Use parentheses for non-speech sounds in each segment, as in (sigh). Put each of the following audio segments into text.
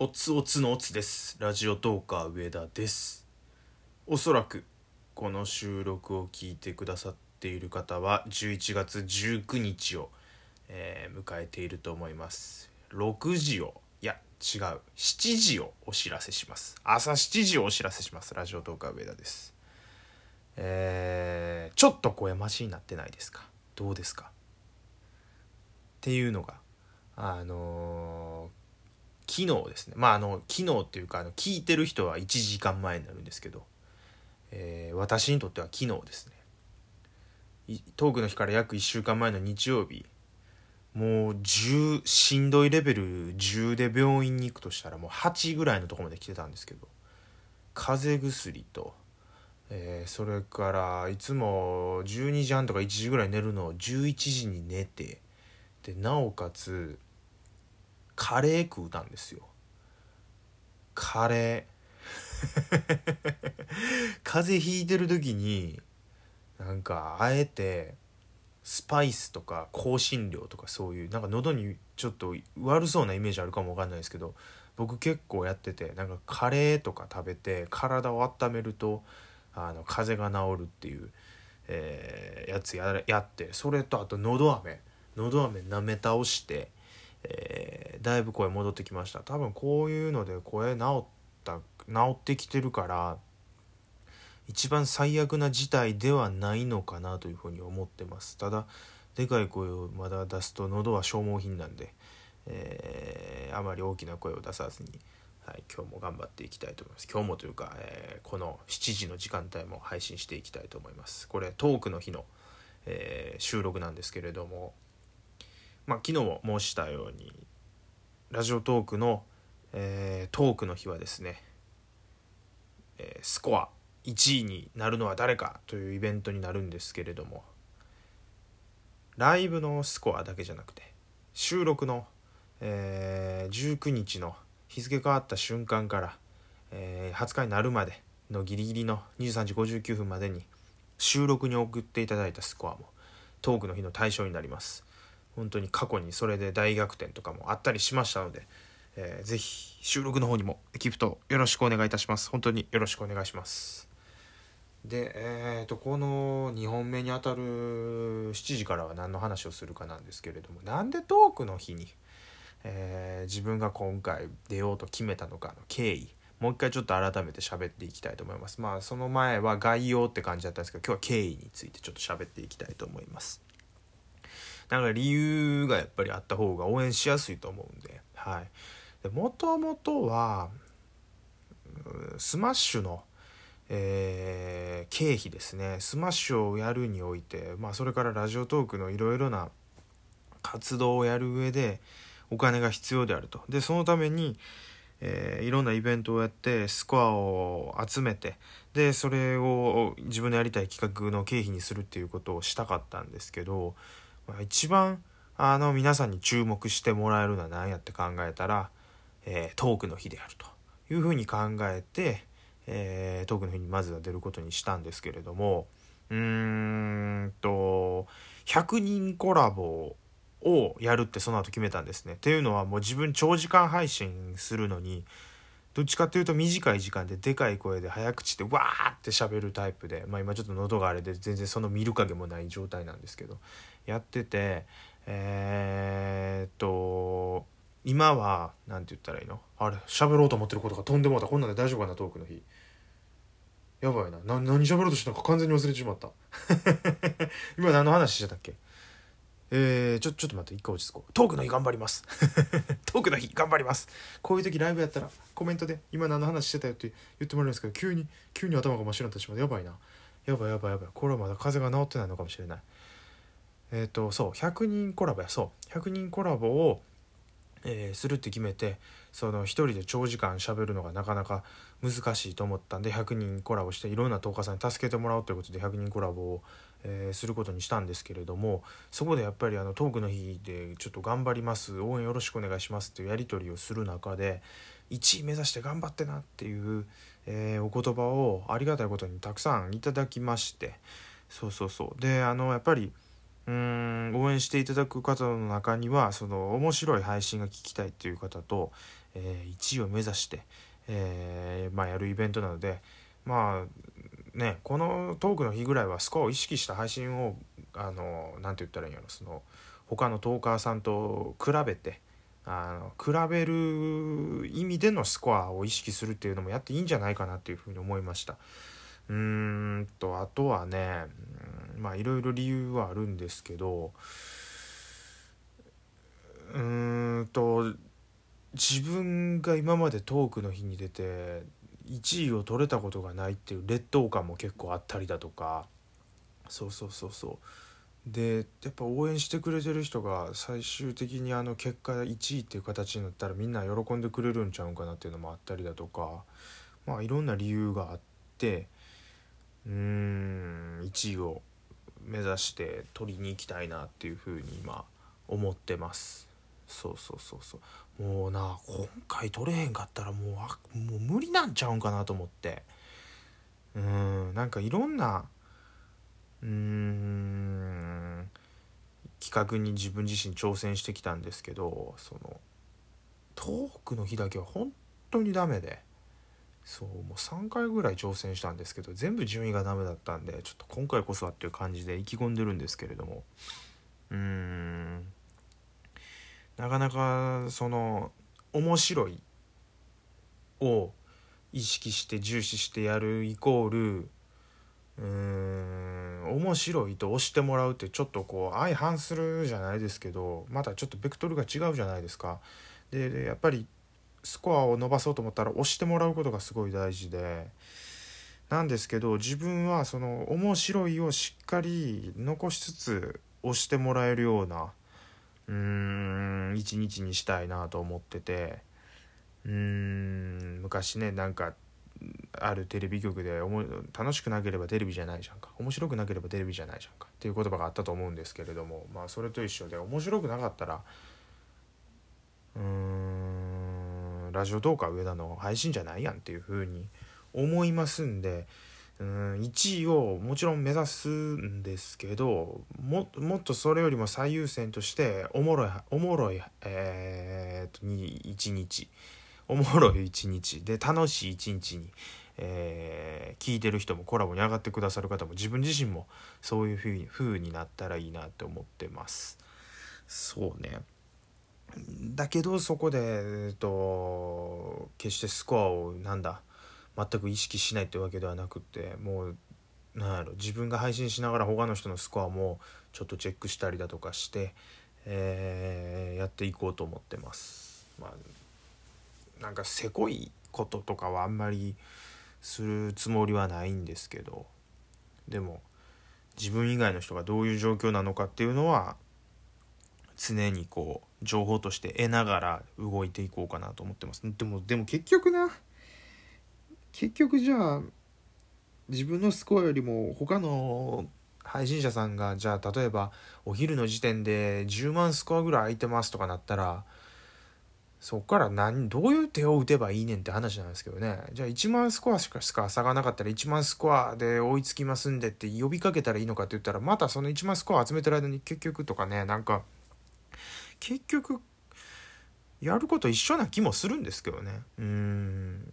おつおつのおつです。ラジオトーカー上田です。おそらくこの収録を聞いてくださっている方は11月19日を、えー迎えていると思います。6時をいや違う。7時をお知らせします。朝7時をお知らせします。ラジオトーカー上田です。えーちょっと声マシになってないですか？どうですか？っていうのがあのー昨日ですね。まああの昨日っていうかあの聞いてる人は1時間前になるんですけど、えー私にとっては昨日ですね。トークの日から約1週間前の日曜日もう10しんどいレベル10で病院に行くとしたらもう8ぐらいのとこまで来てたんですけど風邪薬と、えーそれからいつも12時半とか1時ぐらい寝るのを11時に寝てでなおかつカレー食うたんですよ。カレー。(laughs) 風邪ひいてる時になんかあえてスパイスとか香辛料とかそういうなんか喉にちょっと悪そうなイメージあるかもわかんないですけど僕結構やっててなんかカレーとか食べて体を温めるとあの風邪が治るっていう、えーやつややってそれとあとのど飴。のど飴舐め倒して、えーだいぶ声戻ってきました。多分こういうので声治った治ってきてるから一番最悪な事態ではないのかなというふうに思ってます。ただでかい声をまだ出すと喉は消耗品なんで、えーあまり大きな声を出さずに、はい、今日も頑張っていきたいと思います。今日もというか、えーこの7時の時間帯も配信していきたいと思います。これトークの日の、えー収録なんですけれどもまあ昨日も申したようにラジオトークの、えートークの日はですね、えースコア1位になるのは誰かというイベントになるんですけれどもライブのスコアだけじゃなくて収録の、えー19日の日付変わった瞬間から、えー20日になるまでのギリギリの23時59分までに収録に送っていただいたスコアもトークの日の対象になります。本当に過去にそれで大逆転とかもあったりしましたので、えーぜひ収録の方にもギフトよろしくお願いいたします。本当によろしくお願いします。でえー、とこの2本目にあたる7時からは何の話をするかなんですけれどもなんでトークの日に、えー自分が今回出ようと決めたのかの経緯もう一回ちょっと改めて喋っていきたいと思います。まあその前は概要って感じだったんですけど今日は経緯についてちょっと喋っていきたいと思います。なんか理由がやっぱりあった方が応援しやすいと思うんで。はい。でもともとはスマッシュのえー経費ですね。スマッシュをやるにおいて、まあ、それから Radiotalk のいろいろな活動をやる上でお金が必要であると。でそのために、えーいろんなイベントをやってスコアを集めてでそれを自分のやりたい企画の経費にするっていうことをしたかったんですけど、一番あの皆さんに注目してもらえるのは何やって考えたら、えートークの日であるというふうに考えて、えートークの日にまずは出ることにしたんですけれどもうーんと100人コラボをやるってその後決めたんですね。っていうのはもう自分長時間配信するのにどっちかっていうと短い時間ででかい声で早口でわーって喋るタイプで、まあ、今ちょっと喉があれで全然その見る影もない状態なんですけどやっててえーっと今は何て言ったらいいの？あれ喋ろうと思ってることがとんでもなかった。こんなんで大丈夫かなトークの日。やばいな。な何喋ろうとしたのか完全に忘れてしまった。(laughs) 今何の話してたっけ？えー、ちょちょっと待って一回落ち着こう。トークの日頑張ります。(laughs) トークの日頑張ります。こういう時ライブやったらコメントで今何の話してたよって言ってもらうんですけど急に急に頭が真っ白になってしまう。やばいな。やばいやばいやばい。これはまだ風が治ってないのかもしれない。えっ、とそう。100人コラボや。そう。100人コラボを、えーするって決めてその一人で長時間喋るのがなかなか難しいと思ったんで100人コラボしていろんな10日さんに助けてもらおうということで100人コラボを、えーすることにしたんですけれどもそこでやっぱりあのトークの日でちょっと頑張ります応援よろしくお願いしますっていうやり取りをする中で1位目指して頑張ってなっていう、えーお言葉をありがたいことにたくさんいただきましてそうそうそう。であのやっぱりうん応援していただく方の中にはその面白い配信が聞きたいっていう方と、えー、1位を目指して、えー、まあ、やるイベントなのでまあねこのトークの日ぐらいはスコアを意識した配信をあの何て言ったらいいんやろその他のトーカーさんと比べてあの比べる意味でのスコアを意識するっていうのもやっていいんじゃないかなっていうふうに思いました。うーんとあとはねまあいろいろ理由はあるんですけどうーんと自分が今までトークの日に出て1位を取れたことがないっていう劣等感も結構あったりだとか。そうそうそうそう。でやっぱ応援してくれてる人が最終的にあの結果1位っていう形になったらみんな喜んでくれるんちゃうかなっていうのもあったりだとか。まあいろんな理由があって。うーん1位を目指して取りに行きたいなっていうふうに今思ってます。そうそうそうそう。もうな今回取れへんかったらもうあもう無理なんちゃうんかなと思って。うんなんかいろんなうん企画に自分自身挑戦してきたんですけどそのトークの日だけは本当にダメで。そうもう3回ぐらい挑戦したんですけど全部順位がダメだったんでちょっと今回こそはっていう感じで意気込んでるんですけれども。うーん。なかなかその面白いを意識して重視してやるイコールうーん面白いと押してもらうってちょっとこう相反するじゃないですけどまたちょっとベクトルが違うじゃないですか。でやっぱりスコアを伸ばそうと思ったら押してもらうことがすごい大事でなんですけど自分はその面白いをしっかり残しつつ押してもらえるようなうん一日にしたいなと思ってて。うーん昔ねなんかあるテレビ局で楽しくなければテレビじゃないじゃんか。面白くなければテレビじゃないじゃんか。っていう言葉があったと思うんですけれども。まあそれと一緒で面白くなかったらうーんラジオトーカー上田の配信じゃないやんっていう風に思いますんでうん1位をもちろん目指すんですけどもっとそれよりも最優先としておもろいおもろいえー、っと1日。おもろい1日。で楽しい1日に、えー、聞いてる人もコラボに上がってくださる方も自分自身もそういうふうに風になったらいいなって思ってます。そうね。だけどそこでえっと決してスコアをなんだ全く意識しないってわけではなくってもうなんやろ自分が配信しながら他の人のスコアもちょっとチェックしたりだとかして、えー、やっていこうと思ってます。まあ、なんかせこいこととかはあんまりするつもりはないんですけどでも自分以外の人がどういう状況なのかっていうのは常にこう情報として得ながら動いていこうかなと思ってますでもでも結局な結局じゃあ自分のスコアよりも他の配信者さんがじゃあ例えばお昼の時点で10万スコアぐらい空いてますとかなったらそっから何どういう手を打てばいいねんって話なんですけどね。じゃあ1万スコアしかしか差がなかったら1万スコアで追いつきますんでって呼びかけたらいいのかって言ったらまたその1万スコア集めてる間に結局とかねなんか結局やること一緒な気もするんですけどね。うん。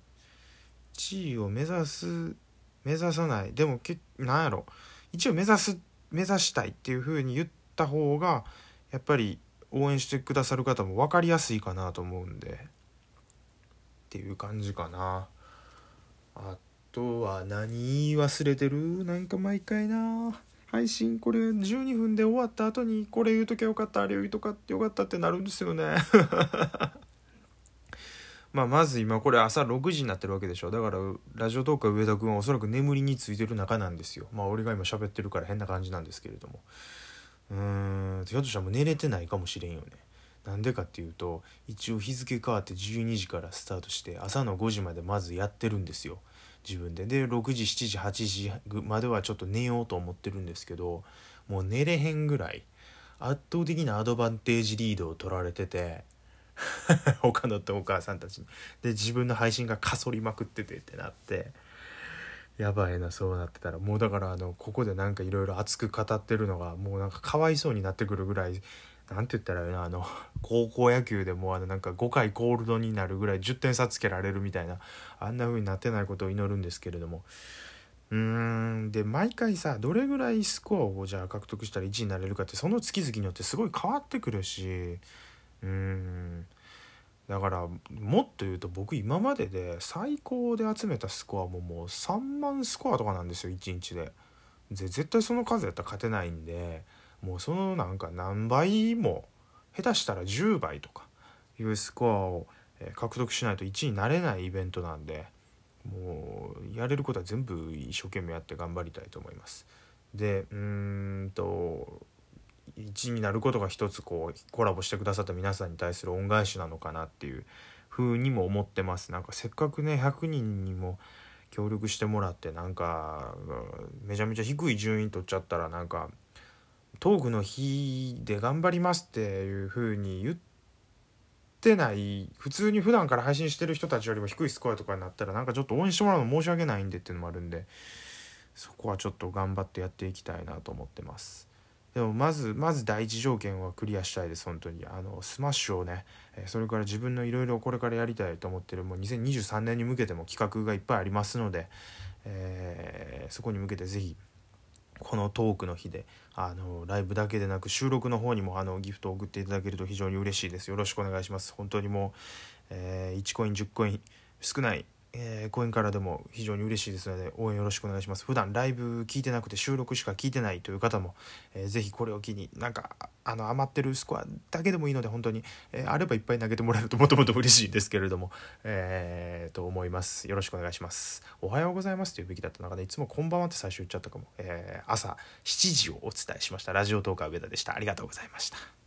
地位を目指す目指さない。でもけなんやろ。一応目指す目指したいっていう風に言った方がやっぱり応援してくださる方も分かりやすいかなと思うんで。っていう感じかな。あとは何忘れてる？なんか毎回な。配信これ12分で終わった後にこれ言うときゃよかったあれ言うとかってよかったってなるんですよね。まあ、まず今これ朝6時になってるわけでしょ。だからラジオトークは上田君はおそらく眠りについてる中なんですよ。まあ俺が今喋ってるから変な感じなんですけれども。うーん。ひょっとしたらもう寝れてないかもしれんよね。なんでかっていうと一応日付変わって12時からスタートして朝の5時までまずやってるんですよ。自分で。で6時7時8時まではちょっと寝ようと思ってるんですけどもう寝れへんぐらい圧倒的なアドバンテージリードを取られてて (laughs) 他のお母さんたちに。で自分の配信がかそりまくっててってなって。やばいなそうなってたら。もうだからあのここでなんかいろいろ熱く語ってるのがもうなんかかわいそうになってくるぐらいなんて言ったらいいのあの高校野球でもあのなんか5回コールドになるぐらい10点差つけられるみたいなあんな風になってないことを祈るんですけれども。うーんで毎回さどれぐらいスコアをじゃあ獲得したら1位になれるかってその月々によってすごい変わってくるしうんだからもっと言うと僕今までで最高で集めたスコアももう3万スコアとかなんですよ1日で。で絶対その数やったら勝てないんでもうそのなんか何倍も下手したら10倍とかいうスコアを獲得しないと1位になれないイベントなんでもうやれることは全部一生懸命やって頑張りたいと思います。でうーんと1になることが一つこうコラボしてくださった皆さんに対する恩返しなのかなっていう風にも思ってますなんかせっかくね100人にも協力してもらってなんかめちゃめちゃ低い順位取っちゃったらなんかトークの日で頑張りますっていう風に言ってない普通に普段から配信してる人たちよりも低いスコアとかになったらなんかちょっと応援してもらうの申し訳ないんでっていうのもあるんでそこはちょっと頑張ってやっていきたいなと思ってます。でもまずまず第一条件はクリアしたいです本当に。あのスマッシュをねそれから自分のいろいろこれからやりたいと思ってるもう2023年に向けても企画がいっぱいありますので、えー、そこに向けて是非このトークの日であのライブだけでなく収録の方にもあのギフトを送っていただけると非常に嬉しいです。よろしくお願いします。本当にもう、えー、1コイン10コイン少ないえー、講演からでも非常に嬉しいですので応援よろしくお願いします。普段ライブ聞いてなくて収録しか聞いてないという方も、えー、ぜひこれを機になんかあの余ってるスコアだけでもいいので本当に、えー、あればいっぱい投げてもらえるともともと嬉しいですけれども、えー、と思います。よろしくお願いします。おはようございますというべきだった中でいつもこんばんはって最初言っちゃったかも、えー、朝7時をお伝えしました。ラジオトーカー上田でした。ありがとうございました。